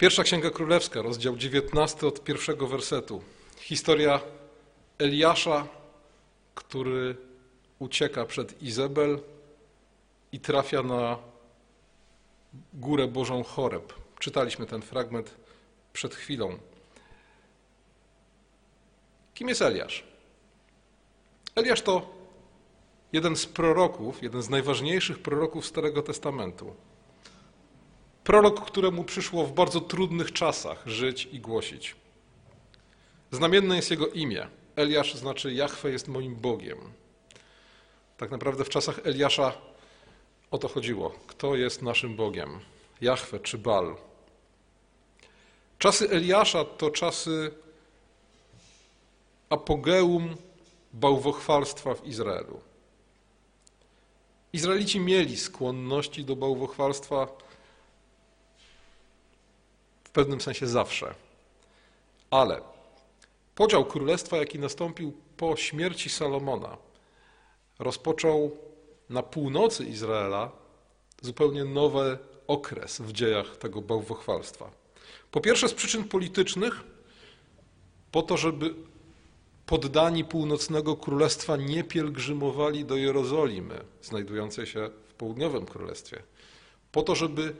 Pierwsza Księga Królewska, rozdział 19 od pierwszego wersetu. Historia Eliasza, który ucieka przed Izabel i trafia na górę Bożą Choreb. Czytaliśmy ten fragment przed chwilą. Kim jest Eliasz? Eliasz to jeden z proroków, jeden z najważniejszych proroków Starego Testamentu. Prorok, któremu przyszło w bardzo trudnych czasach żyć i głosić. Znamienne jest jego imię. Eliasz znaczy Jahwe jest moim Bogiem. Tak naprawdę w czasach Eliasza o to chodziło. Kto jest naszym Bogiem? Jahwe czy Bal? Czasy Eliasza to czasy apogeum bałwochwalstwa w Izraelu. Izraelici mieli skłonności do bałwochwalstwa w pewnym sensie zawsze. Ale podział królestwa, jaki nastąpił po śmierci Salomona, rozpoczął na północy Izraela zupełnie nowy okres w dziejach tego bałwochwalstwa. Po pierwsze z przyczyn politycznych, po to, żeby poddani północnego królestwa nie pielgrzymowali do Jerozolimy, znajdującej się w południowym królestwie, po to, żeby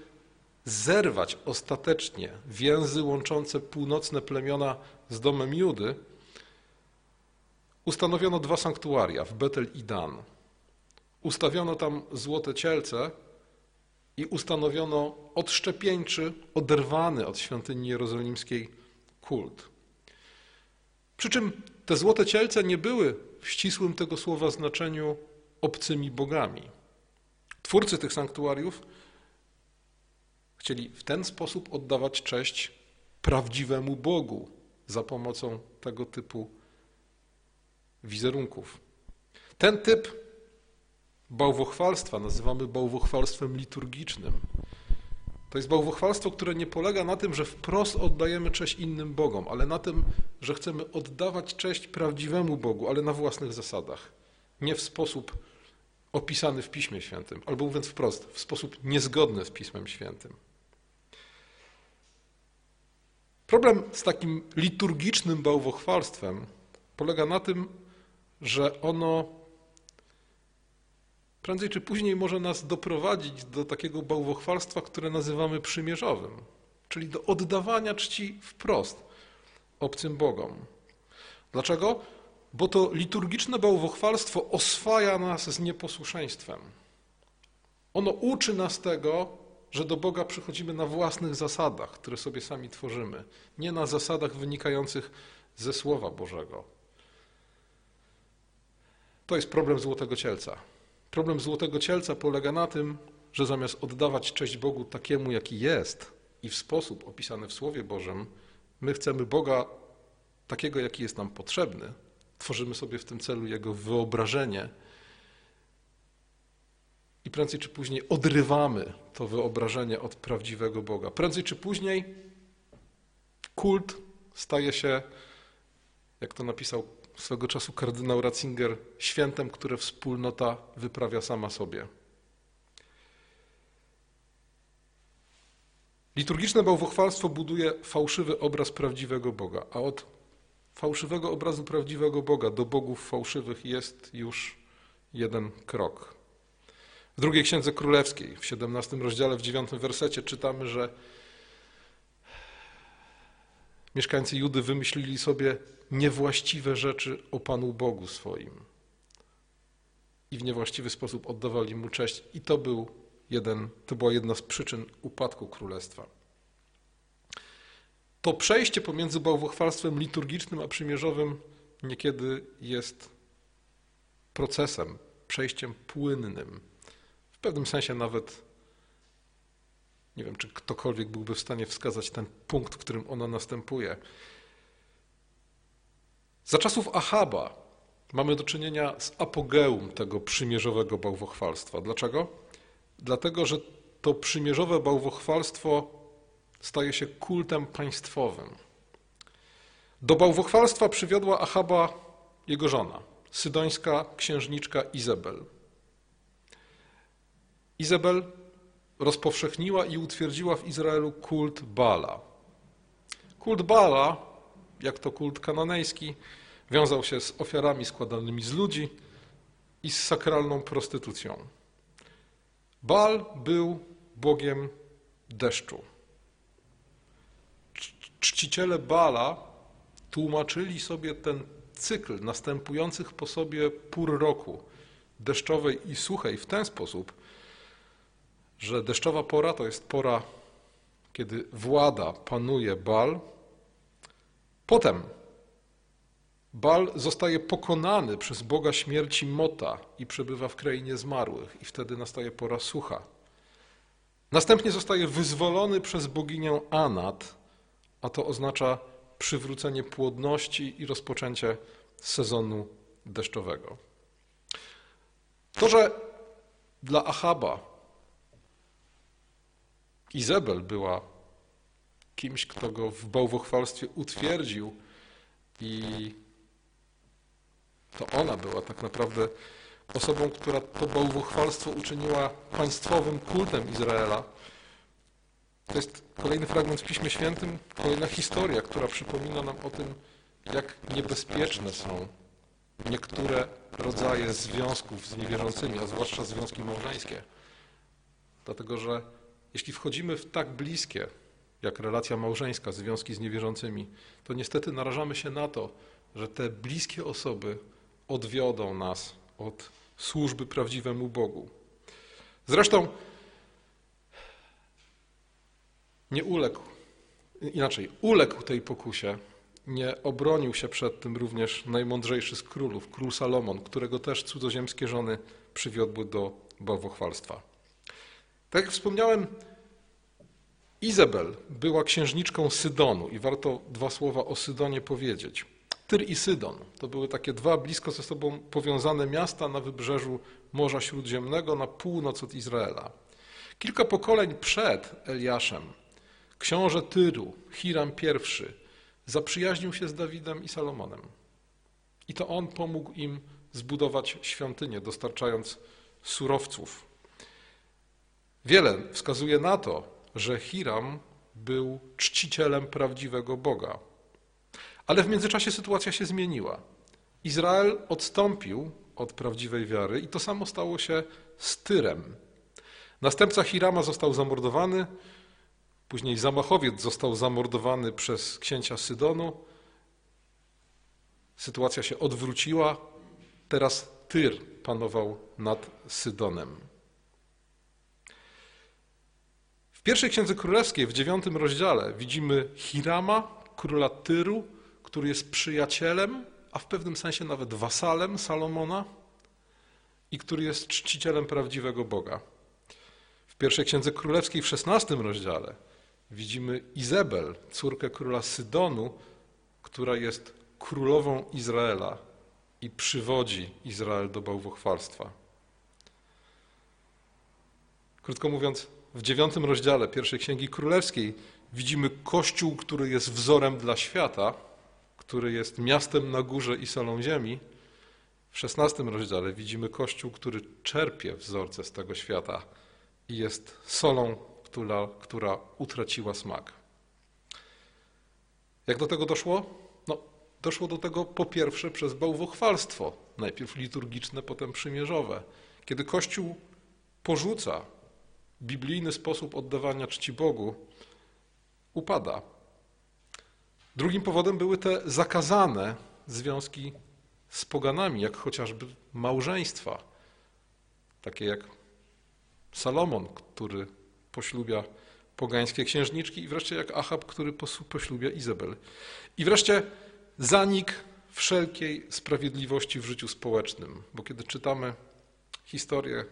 zerwać ostatecznie więzy łączące północne plemiona z domem Judy, ustanowiono dwa sanktuaria w Betel i Dan. Ustawiono tam złote cielce i ustanowiono odszczepieńczy, oderwany od świątyni jerozolimskiej kult. Przy czym te złote cielce nie były w ścisłym tego słowa znaczeniu obcymi bogami. Twórcy tych sanktuariów chcieli w ten sposób oddawać cześć prawdziwemu Bogu za pomocą tego typu wizerunków. Ten typ bałwochwalstwa nazywamy bałwochwalstwem liturgicznym. To jest bałwochwalstwo, które nie polega na tym, że wprost oddajemy cześć innym Bogom, ale na tym, że chcemy oddawać cześć prawdziwemu Bogu, ale na własnych zasadach. Nie w sposób opisany w Piśmie Świętym, albo mówiąc wprost, w sposób niezgodny z Pismem Świętym. Problem z takim liturgicznym bałwochwalstwem polega na tym, że ono prędzej czy później może nas doprowadzić do takiego bałwochwalstwa, które nazywamy przymierzowym, czyli do oddawania czci wprost obcym Bogom. Dlaczego? Bo to liturgiczne bałwochwalstwo oswaja nas z nieposłuszeństwem. Ono uczy nas tego, że do Boga przychodzimy na własnych zasadach, które sobie sami tworzymy, nie na zasadach wynikających ze Słowa Bożego. To jest problem Złotego Cielca. Problem Złotego Cielca polega na tym, że zamiast oddawać cześć Bogu takiemu, jaki jest i w sposób opisany w Słowie Bożym, my chcemy Boga takiego, jaki jest nam potrzebny. Tworzymy sobie w tym celu Jego wyobrażenie i prędzej czy później odrywamy to wyobrażenie od prawdziwego Boga. Prędzej czy później kult staje się, jak to napisał swego czasu kardynał Ratzinger, świętem, które wspólnota wyprawia sama sobie. Liturgiczne bałwochwalstwo buduje fałszywy obraz prawdziwego Boga, a od fałszywego obrazu prawdziwego Boga do bogów fałszywych jest już jeden krok. W drugiej księdze królewskiej, w 17 rozdziale, w 9 wersecie czytamy, że mieszkańcy Judy wymyślili sobie niewłaściwe rzeczy o Panu Bogu swoim. I w niewłaściwy sposób oddawali mu cześć. I to, był jeden, to była jedna z przyczyn upadku królestwa. To przejście pomiędzy bałwochwalstwem liturgicznym a przymierzowym niekiedy jest procesem, przejściem płynnym. Pewnym sensie nawet nie wiem, czy ktokolwiek byłby w stanie wskazać ten punkt, w którym ono następuje. Za czasów Ahaba mamy do czynienia z apogeum tego przymierzowego bałwochwalstwa. Dlaczego? Dlatego, że to przymierzowe bałwochwalstwo staje się kultem państwowym. Do bałwochwalstwa przywiodła Ahaba jego żona, sydońska księżniczka Izabel. Izabel rozpowszechniła i utwierdziła w Izraelu kult Bala, Kult Baala, jak to kult kananejski, wiązał się z ofiarami składanymi z ludzi i z sakralną prostytucją. Baal był bogiem deszczu. Czciciele Bala tłumaczyli sobie ten cykl następujących po sobie pór roku, deszczowej i suchej, w ten sposób, że deszczowa pora to jest pora, kiedy włada, panuje Bal. Potem Bal zostaje pokonany przez Boga śmierci Mota i przebywa w krainie zmarłych, i wtedy nastaje pora sucha. Następnie zostaje wyzwolony przez boginię Anat, a to oznacza przywrócenie płodności i rozpoczęcie sezonu deszczowego. To, że dla Achaba Izabel była kimś, kto go w bałwochwalstwie utwierdził i to ona była tak naprawdę osobą, która to bałwochwalstwo uczyniła państwowym kultem Izraela. To jest kolejny fragment w Piśmie Świętym, kolejna historia, która przypomina nam o tym, jak niebezpieczne są niektóre rodzaje związków z niewierzącymi, a zwłaszcza związki małżeńskie. Dlatego, że jeśli wchodzimy w tak bliskie, jak relacja małżeńska, związki z niewierzącymi, to niestety narażamy się na to, że te bliskie osoby odwiodą nas od służby prawdziwemu Bogu. Zresztą nie uległ, inaczej, uległ tej pokusie, nie obronił się przed tym również najmądrzejszy z królów, król Salomon, którego też cudzoziemskie żony przywiodły do bałwochwalstwa. Tak jak wspomniałem, Izabel była księżniczką Sydonu i warto dwa słowa o Sydonie powiedzieć. Tyr i Sydon to były takie dwa blisko ze sobą powiązane miasta na wybrzeżu Morza Śródziemnego na północ od Izraela. Kilka pokoleń przed Eliaszem książę Tyru, Hiram I, zaprzyjaźnił się z Dawidem i Salomonem. I to on pomógł im zbudować świątynię, dostarczając surowców. Wiele wskazuje na to, że Hiram był czcicielem prawdziwego Boga. Ale w międzyczasie sytuacja się zmieniła. Izrael odstąpił od prawdziwej wiary i to samo stało się z Tyrem. Następca Hirama został zamordowany, później zamachowiec został zamordowany przez księcia Sydonu. Sytuacja się odwróciła, teraz Tyr panował nad Sydonem. W pierwszej księdze królewskiej, w dziewiątym rozdziale, widzimy Hirama, króla Tyru, który jest przyjacielem, a w pewnym sensie nawet wasalem Salomona i który jest czcicielem prawdziwego Boga. W pierwszej księdze królewskiej, w szesnastym rozdziale, widzimy Izabel, córkę króla Sydonu, która jest królową Izraela i przywodzi Izrael do bałwochwalstwa. Krótko mówiąc, w dziewiątym rozdziale pierwszej Księgi Królewskiej widzimy Kościół, który jest wzorem dla świata, który jest miastem na górze i solą ziemi. W szesnastym rozdziale widzimy Kościół, który czerpie wzorce z tego świata i jest solą, która, która utraciła smak. Jak do tego doszło? No, doszło do tego po pierwsze przez bałwochwalstwo, najpierw liturgiczne, potem przymierzowe. Kiedy Kościół porzuca biblijny sposób oddawania czci Bogu upada. Drugim powodem były te zakazane związki z poganami, jak chociażby małżeństwa, takie jak Salomon, który poślubia pogańskie księżniczki i wreszcie jak Achab, który poślubia Izabel. I wreszcie zanik wszelkiej sprawiedliwości w życiu społecznym, bo kiedy czytamy historię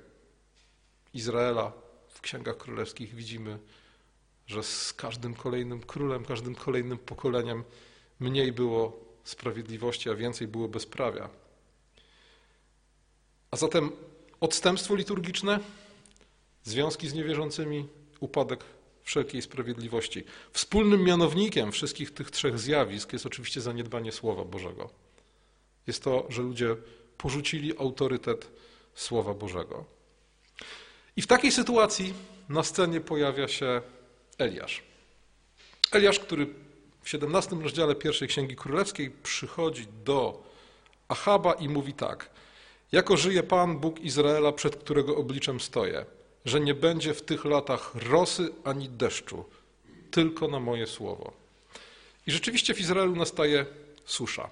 Izraela w księgach królewskich widzimy, że z każdym kolejnym królem, każdym kolejnym pokoleniem mniej było sprawiedliwości, a więcej było bezprawia. A zatem odstępstwo liturgiczne, związki z niewierzącymi, upadek wszelkiej sprawiedliwości. Wspólnym mianownikiem wszystkich tych trzech zjawisk jest oczywiście zaniedbanie Słowa Bożego. Jest to, że ludzie porzucili autorytet Słowa Bożego. I w takiej sytuacji na scenie pojawia się Eliasz. Eliasz, który w w 17 rozdziale pierwszej Księgi Królewskiej przychodzi do Achaba i mówi tak: Jako żyje Pan, Bóg Izraela, przed którego obliczem stoję, że nie będzie w tych latach rosy ani deszczu, tylko na moje słowo. I rzeczywiście w Izraelu nastaje susza.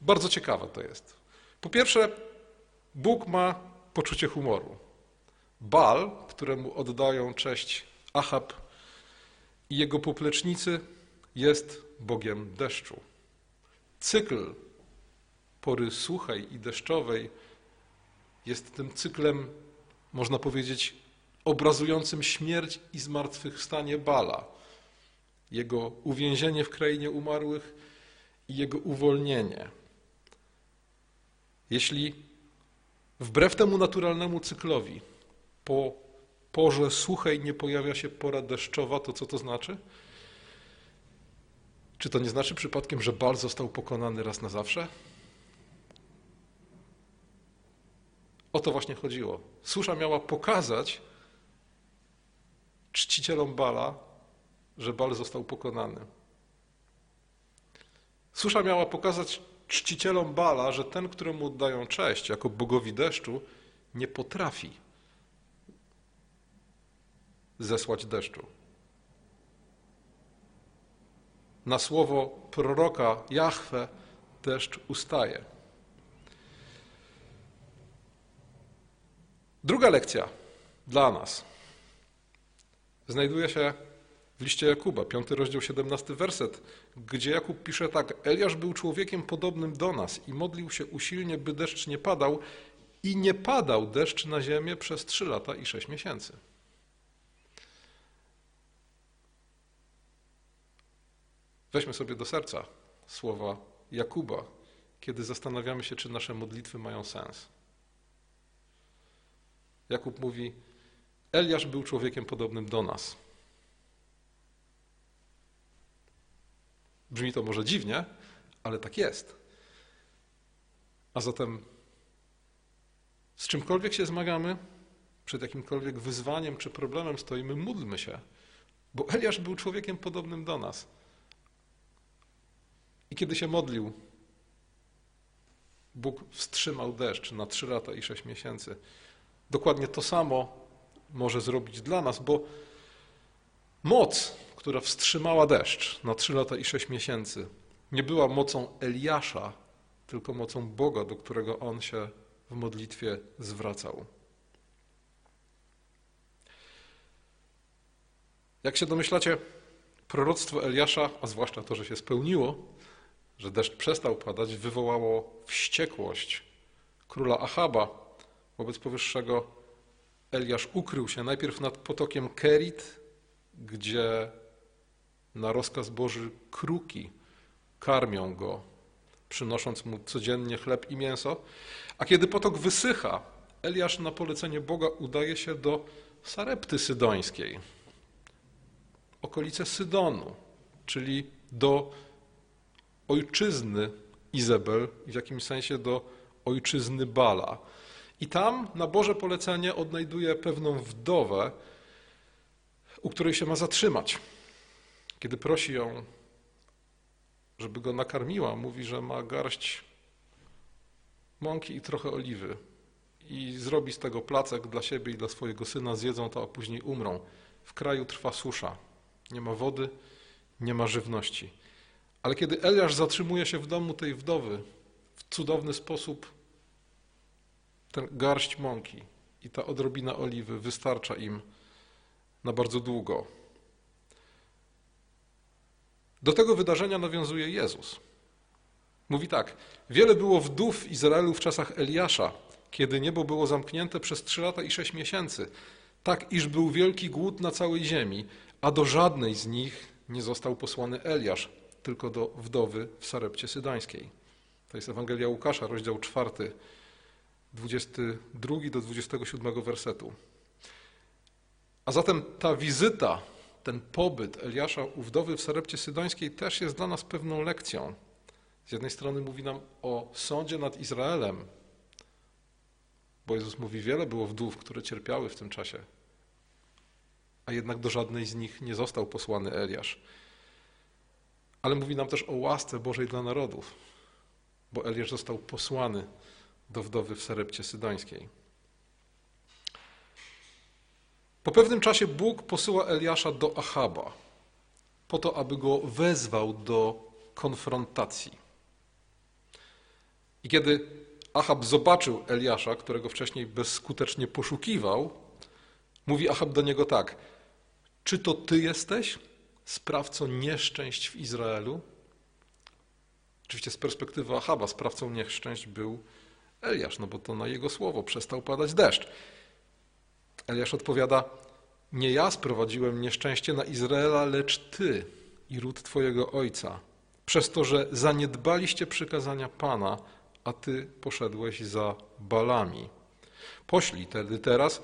Bardzo ciekawe to jest. Po pierwsze, Bóg ma poczucie humoru. Bal, któremu oddają cześć Achab i jego poplecznicy, jest Bogiem deszczu. Cykl pory suchej i deszczowej jest tym cyklem, można powiedzieć, obrazującym śmierć i zmartwychwstanie Bala, jego uwięzienie w krainie umarłych i jego uwolnienie. Jeśli wbrew temu naturalnemu cyklowi po porze suchej nie pojawia się pora deszczowa, to co to znaczy? Czy to nie znaczy przypadkiem, że Bal został pokonany raz na zawsze? O to właśnie chodziło. Susza miała pokazać czcicielom Bala, że Bal został pokonany. Susza miała pokazać czcicielom Bala, że ten, któremu oddają cześć jako bogowi deszczu, nie potrafi zesłać deszczu. Na słowo proroka Jahwe deszcz ustaje. Druga lekcja dla nas znajduje się w liście Jakuba, 5 rozdział, 17 werset, gdzie Jakub pisze tak: Eliasz był człowiekiem podobnym do nas i modlił się usilnie, by deszcz nie padał, i nie padał deszcz na ziemię przez trzy lata i sześć miesięcy. Weźmy sobie do serca słowa Jakuba, kiedy zastanawiamy się, czy nasze modlitwy mają sens. Jakub mówi: Eliasz był człowiekiem podobnym do nas. Brzmi to może dziwnie, ale tak jest. A zatem z czymkolwiek się zmagamy, przed jakimkolwiek wyzwaniem czy problemem stoimy, módlmy się, bo Eliasz był człowiekiem podobnym do nas. I kiedy się modlił, Bóg wstrzymał deszcz na trzy lata i sześć miesięcy. Dokładnie to samo może zrobić dla nas, bo moc, która wstrzymała deszcz na trzy lata i sześć miesięcy, nie była mocą Eliasza, tylko mocą Boga, do którego on się w modlitwie zwracał. Jak się domyślacie, proroctwo Eliasza, a zwłaszcza to, że się spełniło, że deszcz przestał padać, wywołało wściekłość króla Achaba. Wobec powyższego Eliasz ukrył się najpierw nad potokiem Kerit, gdzie na rozkaz Boży kruki karmią go, przynosząc mu codziennie chleb i mięso. A kiedy potok wysycha, Eliasz na polecenie Boga udaje się do Sarepty Sydońskiej, okolice Sydonu, czyli do ojczyzny Izabel, w jakimś sensie do ojczyzny Bala. I tam na Boże polecenie odnajduje pewną wdowę, u której się ma zatrzymać. Kiedy prosi ją, żeby go nakarmiła, mówi, że ma garść mąki i trochę oliwy i zrobi z tego placek dla siebie i dla swojego syna, zjedzą to, a później umrą. W kraju trwa susza, nie ma wody, nie ma żywności. Ale kiedy Eliasz zatrzymuje się w domu tej wdowy, w cudowny sposób ten garść mąki i ta odrobina oliwy wystarcza im na bardzo długo. Do tego wydarzenia nawiązuje Jezus. Mówi tak: Wiele było wdów w Izraelu w czasach Eliasza, kiedy niebo było zamknięte przez trzy lata i sześć miesięcy, tak iż był wielki głód na całej ziemi, a do żadnej z nich nie został posłany Eliasz, tylko do wdowy w Sarepcie Sydańskiej. To jest Ewangelia Łukasza, rozdział 4, 22 do 27 wersetu. A zatem ta wizyta, ten pobyt Eliasza u wdowy w Sarepcie Sydońskiej też jest dla nas pewną lekcją. Z jednej strony mówi nam o sądzie nad Izraelem, bo Jezus mówi, wiele było wdów, które cierpiały w tym czasie, a jednak do żadnej z nich nie został posłany Eliasz. Ale mówi nam też o łasce Bożej dla narodów, bo Eliasz został posłany do wdowy w Sarepcie Sydońskiej. Po pewnym czasie Bóg posyła Eliasza do Achaba, po to, aby go wezwał do konfrontacji. I kiedy Achab zobaczył Eliasza, którego wcześniej bezskutecznie poszukiwał, mówi Achab do niego tak: Czy to ty jesteś sprawcą nieszczęść w Izraelu? Oczywiście z perspektywy Achaba sprawcą nieszczęść był Eliasz, no bo to na jego słowo przestał padać deszcz. Eliasz odpowiada: Nie ja sprowadziłem nieszczęście na Izraela, lecz ty i ród twojego ojca, przez to, że zaniedbaliście przykazania Pana, a ty poszedłeś za balami. Poślij tedy teraz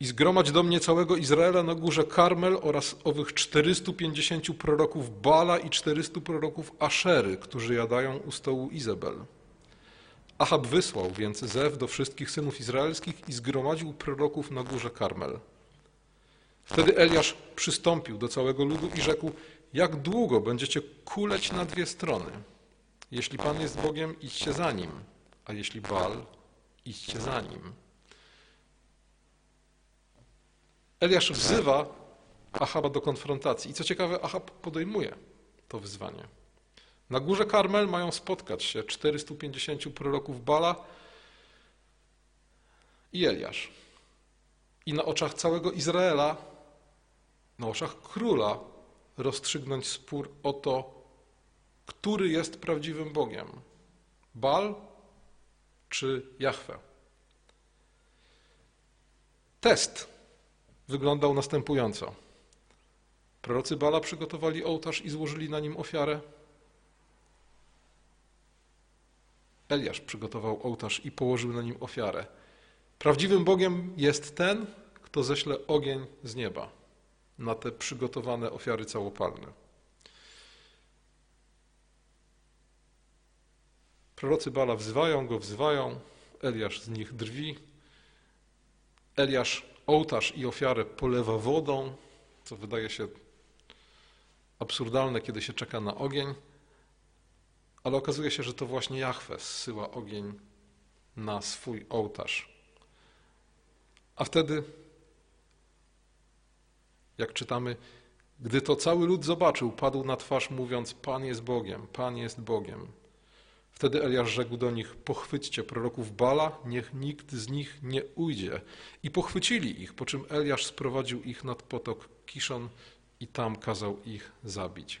i zgromadź do mnie całego Izraela na górze Karmel oraz owych 450 proroków Bala i 400 proroków Aszery, którzy jadają u stołu Izabel. Achab wysłał więc Zew do wszystkich synów izraelskich i zgromadził proroków na górze Karmel. Wtedy Eliasz przystąpił do całego ludu i rzekł, jak długo będziecie kuleć na dwie strony? Jeśli Pan jest Bogiem, idźcie za Nim, a jeśli Bal, idźcie za Nim. Eliasz wzywa Achaba do konfrontacji. I co ciekawe, Achab podejmuje to wyzwanie. Na górze Karmel mają spotkać się 450 proroków Bala i Eliasz. I na oczach całego Izraela, na oczach króla, rozstrzygnąć spór o to, który jest prawdziwym Bogiem. Bal czy Jahwe? Test wyglądał następująco. Prorocy Bala przygotowali ołtarz i złożyli na nim ofiarę. Eliasz przygotował ołtarz i położył na nim ofiarę. Prawdziwym Bogiem jest ten, kto ześle ogień z nieba na te przygotowane ofiary całopalne. Prorocy Bala wzywają go, wzywają, Eliasz z nich drwi. Eliasz ołtarz i ofiarę polewa wodą, co wydaje się absurdalne, kiedy się czeka na ogień, ale okazuje się, że to właśnie Jahwe zsyła ogień na swój ołtarz. A wtedy, jak czytamy, gdy to cały lud zobaczył, padł na twarz, mówiąc: Pan jest Bogiem, Pan jest Bogiem. Wtedy Eliasz rzekł do nich: Pochwyćcie proroków Bala, niech nikt z nich nie ujdzie. I pochwycili ich, po czym Eliasz sprowadził ich nad potok Kiszon i tam kazał ich zabić.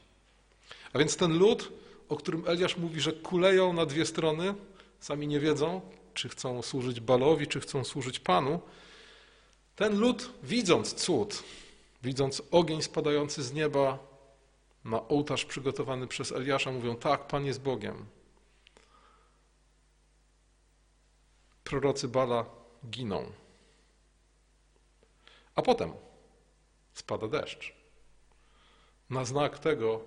A więc ten lud, o którym Eliasz mówi, że kuleją na dwie strony, sami nie wiedzą, czy chcą służyć Balowi, czy chcą służyć Panu. Ten lud, widząc cud, widząc ogień spadający z nieba na ołtarz przygotowany przez Eliasza, mówią: Tak, Pan jest Bogiem. prorocy Bala giną. A potem spada deszcz. Na znak tego,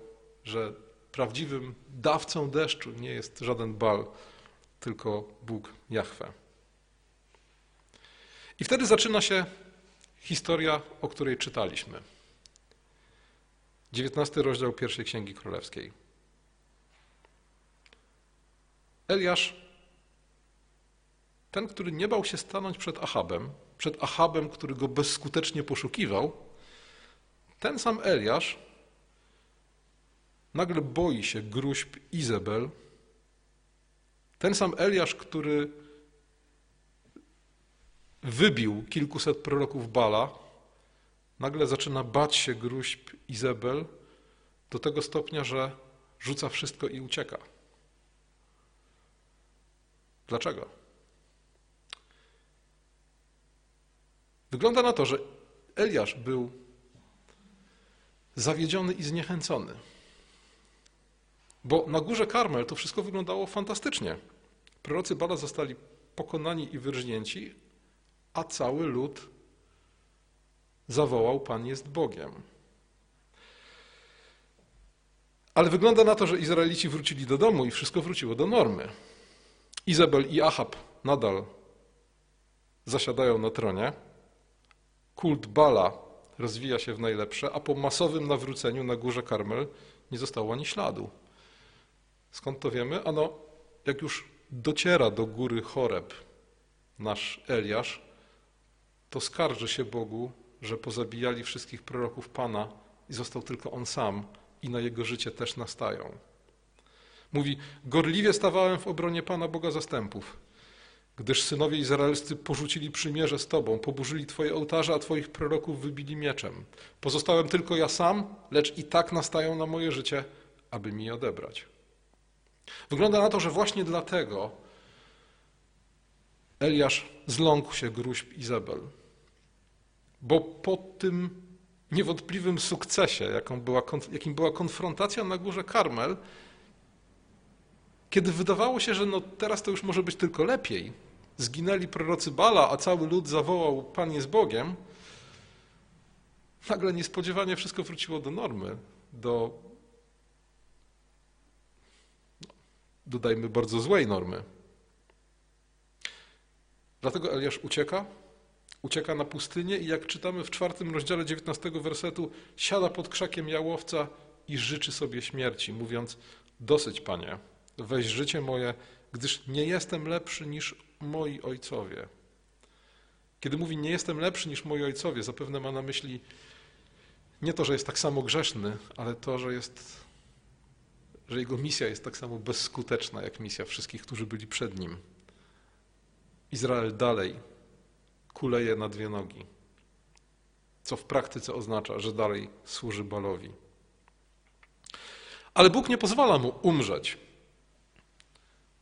że prawdziwym dawcą deszczu nie jest żaden Bal, tylko Bóg Jahwe. I wtedy zaczyna się historia, o której czytaliśmy. 19 rozdział pierwszej Księgi Królewskiej. Eliasz ten, który nie bał się stanąć przed Achabem, przed Achabem, który go bezskutecznie poszukiwał, ten sam Eliasz nagle boi się gruźb Izabel. Ten sam Eliasz, który wybił kilkuset proroków Bala, nagle zaczyna bać się gruźb Izabel do tego stopnia, że rzuca wszystko i ucieka. Dlaczego? Wygląda na to, że Eliasz był zawiedziony i zniechęcony. Bo na górze Karmel to wszystko wyglądało fantastycznie. Prorocy Bala zostali pokonani i wyrżnięci, a cały lud zawołał: Pan jest Bogiem. Ale wygląda na to, że Izraelici wrócili do domu i wszystko wróciło do normy. Izabel i Ahab nadal zasiadają na tronie kult Bala rozwija się w najlepsze, a po masowym nawróceniu na górze Karmel nie zostało ani śladu. Skąd to wiemy? Ano, jak już dociera do góry Choreb nasz Eliasz, to skarży się Bogu, że pozabijali wszystkich proroków Pana i został tylko on sam i na jego życie też nastają. Mówi, gorliwie stawałem w obronie Pana Boga zastępów, gdyż synowie izraelscy porzucili przymierze z Tobą, poburzyli Twoje ołtarze, a Twoich proroków wybili mieczem. Pozostałem tylko ja sam, lecz i tak nastają na moje życie, aby mi odebrać. Wygląda na to, że właśnie dlatego Eliasz zląkł się gruźb Izabel. Bo po tym niewątpliwym sukcesie, była, jakim była konfrontacja na górze Karmel, kiedy wydawało się, że no teraz to już może być tylko lepiej, zginęli prorocy Bala, a cały lud zawołał Pan jest Bogiem, nagle niespodziewanie wszystko wróciło do normy, do dodajmy bardzo złej normy. Dlatego Eliasz ucieka, ucieka na pustynię i jak czytamy w czwartym rozdziale 19 wersetu, siada pod krzakiem jałowca i życzy sobie śmierci, mówiąc: Dosyć, panie, weź życie moje, gdyż nie jestem lepszy niż moi ojcowie. Kiedy mówi nie jestem lepszy niż moi ojcowie, zapewne ma na myśli nie to, że jest tak samo grzeszny, ale to, że jest że jego misja jest tak samo bezskuteczna jak misja wszystkich, którzy byli przed nim. Izrael dalej kuleje na dwie nogi, co w praktyce oznacza, że dalej służy Balowi. Ale Bóg nie pozwala mu umrzeć.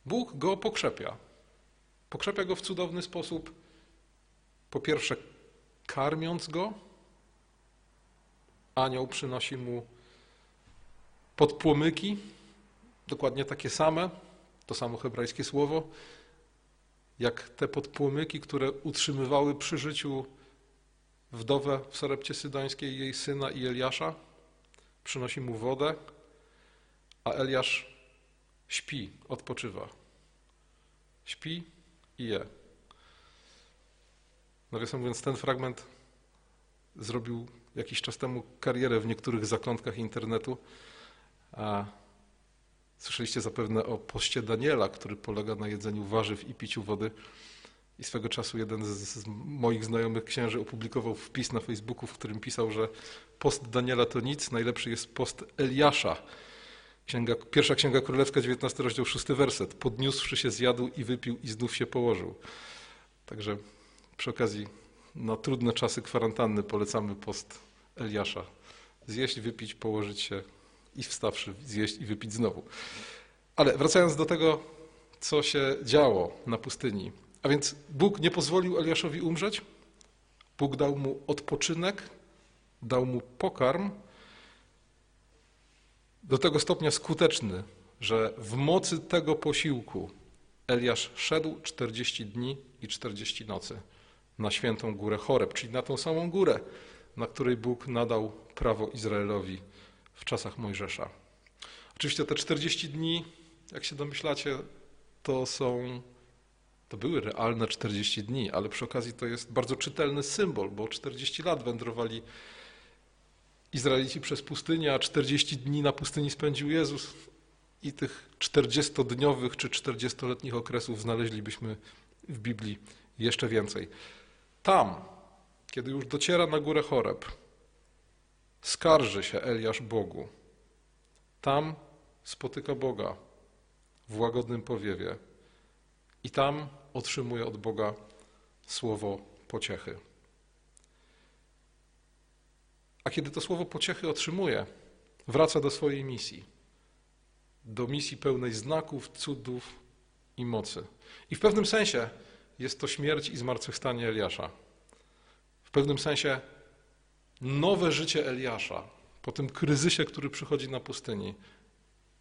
Bóg go pokrzepia. Pokrzepia go w cudowny sposób. Po pierwsze, karmiąc go, anioł przynosi mu podpłomyki, dokładnie takie same, to samo hebrajskie słowo, jak te podpłomyki, które utrzymywały przy życiu wdowę w Sarepcie Sydońskiej, jej syna i Eliasza. Przynosi mu wodę, a Eliasz śpi, odpoczywa. Śpi i je. Nawiasem mówiąc, ten fragment zrobił jakiś czas temu karierę w niektórych zakątkach internetu. Słyszeliście zapewne o poście Daniela, który polega na jedzeniu warzyw i piciu wody. I swego czasu jeden z moich znajomych księży opublikował wpis na Facebooku, w którym pisał, że post Daniela to nic, najlepszy jest post Eliasza. Księga, pierwsza Księga Królewska, 19 rozdział, 6 werset. Podniósłszy się zjadł i wypił i znów się położył. Także przy okazji na trudne czasy kwarantanny polecamy post Eliasza. Zjeść, wypić, położyć się, i wstawszy zjeść i wypić znowu. Ale wracając do tego, co się działo na pustyni. A więc Bóg nie pozwolił Eliaszowi umrzeć, Bóg dał mu odpoczynek, dał mu pokarm, do tego stopnia skuteczny, że w mocy tego posiłku Eliasz szedł 40 dni i 40 nocy na świętą górę Choreb, czyli na tą samą górę, na której Bóg nadał prawo Izraelowi w czasach Mojżesza. Oczywiście te 40 dni, jak się domyślacie, to są, to były realne 40 dni, ale przy okazji to jest bardzo czytelny symbol, bo 40 lat wędrowali Izraelici przez pustynię, a 40 dni na pustyni spędził Jezus i tych 40-dniowych czy 40-letnich okresów znaleźlibyśmy w Biblii jeszcze więcej. Tam, kiedy już dociera na górę Choreb, Skarży się Eliasz Bogu. Tam spotyka Boga w łagodnym powiewie i tam otrzymuje od Boga słowo pociechy. A kiedy to słowo pociechy otrzymuje, wraca do swojej misji. Do misji pełnej znaków, cudów i mocy. I w pewnym sensie jest to śmierć i zmartwychwstanie Eliasza. W pewnym sensie nowe życie Eliasza, po tym kryzysie, który przychodzi na pustyni,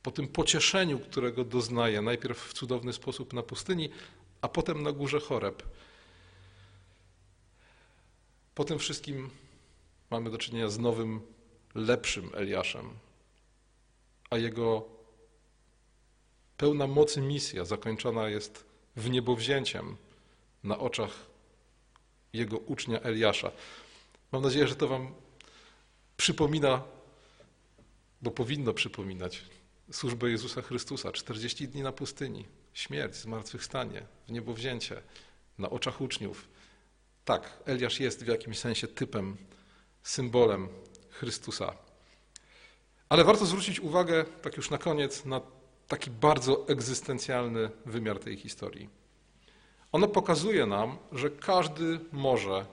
po tym pocieszeniu, którego doznaje najpierw w cudowny sposób na pustyni, a potem na górze Choreb. Po tym wszystkim mamy do czynienia z nowym, lepszym Eliaszem, a jego pełna mocy misja zakończona jest w niebowzięciem na oczach jego ucznia Eliasza. Mam nadzieję, że to Wam przypomina, bo powinno przypominać, służbę Jezusa Chrystusa. 40 dni na pustyni, śmierć, zmartwychwstanie, w niebowzięcie, na oczach uczniów. Tak, Eliasz jest w jakimś sensie typem, symbolem Chrystusa. Ale warto zwrócić uwagę, tak już na koniec, na taki bardzo egzystencjalny wymiar tej historii. Ono pokazuje nam, że każdy może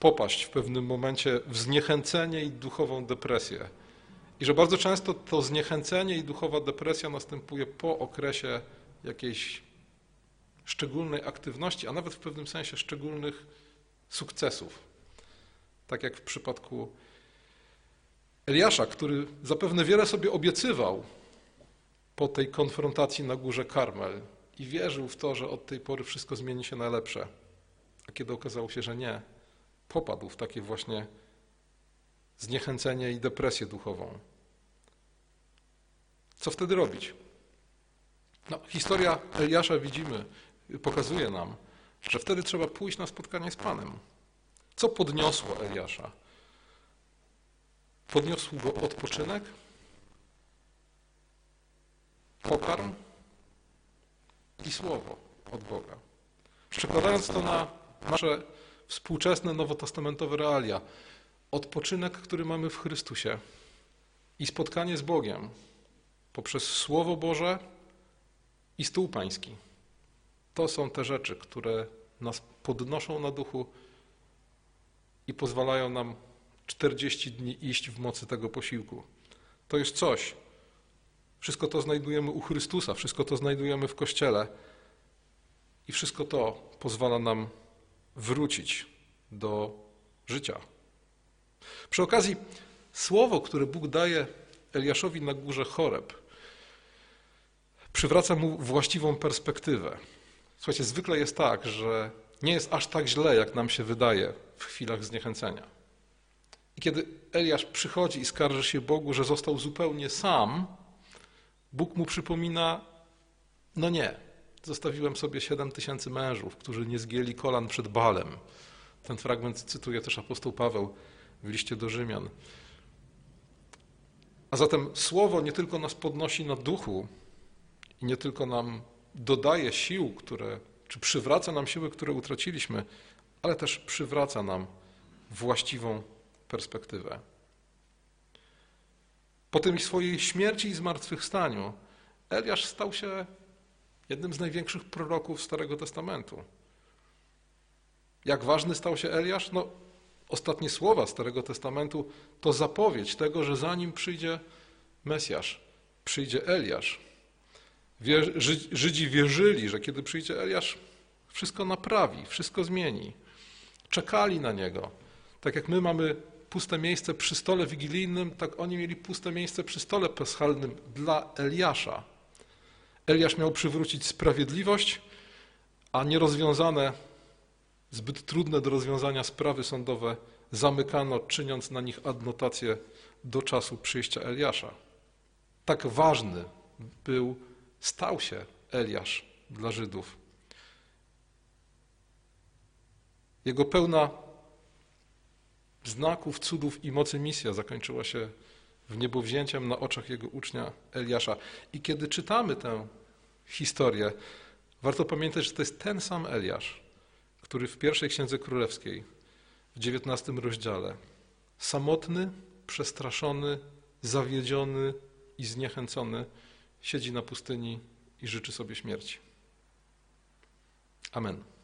popaść w pewnym momencie w zniechęcenie i duchową depresję. I że bardzo często to zniechęcenie i duchowa depresja następuje po okresie jakiejś szczególnej aktywności, a nawet w pewnym sensie szczególnych sukcesów. Tak jak w przypadku Eliasza, który zapewne wiele sobie obiecywał po tej konfrontacji na górze Karmel i wierzył w to, że od tej pory wszystko zmieni się na lepsze. A kiedy okazało się, że nie, popadł w takie właśnie zniechęcenie i depresję duchową. Co wtedy robić? No, historia Eliasza widzimy, pokazuje nam, że wtedy trzeba pójść na spotkanie z Panem. Co podniosło Eliasza? Podniosł go odpoczynek, pokarm i słowo od Boga. Przekładając to na nasze współczesne, nowotestamentowe realia, odpoczynek, który mamy w Chrystusie i spotkanie z Bogiem poprzez Słowo Boże i stół Pański. To są te rzeczy, które nas podnoszą na duchu i pozwalają nam 40 dni iść w mocy tego posiłku. To jest coś. Wszystko to znajdujemy u Chrystusa, wszystko to znajdujemy w Kościele i wszystko to pozwala nam wrócić do życia. Przy okazji, słowo, które Bóg daje Eliaszowi na górze Choreb, przywraca mu właściwą perspektywę. Słuchajcie, zwykle jest tak, że nie jest aż tak źle, jak nam się wydaje w chwilach zniechęcenia. I kiedy Eliasz przychodzi i skarży się Bogu, że został zupełnie sam, Bóg mu przypomina: No nie, zostawiłem sobie siedem tysięcy mężów, którzy nie zgięli kolan przed Balem. Ten fragment cytuje też apostoł Paweł w liście do Rzymian. A zatem słowo nie tylko nas podnosi na duchu i nie tylko nam dodaje sił, które, czy przywraca nam siły, które utraciliśmy, ale też przywraca nam właściwą perspektywę. Po tym swojej śmierci i zmartwychwstaniu Eliasz stał się jednym z największych proroków Starego Testamentu. Jak ważny stał się Eliasz? No, ostatnie słowa Starego Testamentu to zapowiedź tego, że zanim przyjdzie Mesjasz, przyjdzie Eliasz. Żydzi wierzyli, że kiedy przyjdzie Eliasz, wszystko naprawi, wszystko zmieni. Czekali na niego. Tak jak my mamy puste miejsce przy stole wigilijnym, tak oni mieli puste miejsce przy stole paschalnym dla Eliasza. Eliasz miał przywrócić sprawiedliwość, a nierozwiązane, zbyt trudne do rozwiązania sprawy sądowe zamykano, czyniąc na nich adnotację do czasu przyjścia Eliasza. Tak ważny był, stał się Eliasz dla Żydów. Jego pełna znaków, cudów i mocy misja zakończyła się w niebowzięciem na oczach jego ucznia Eliasza. I kiedy czytamy tę historię, warto pamiętać, że to jest ten sam Eliasz, który w pierwszej Księdze Królewskiej, w dziewiętnastym rozdziale, samotny, przestraszony, zawiedziony i zniechęcony, siedzi na pustyni i życzy sobie śmierci. Amen.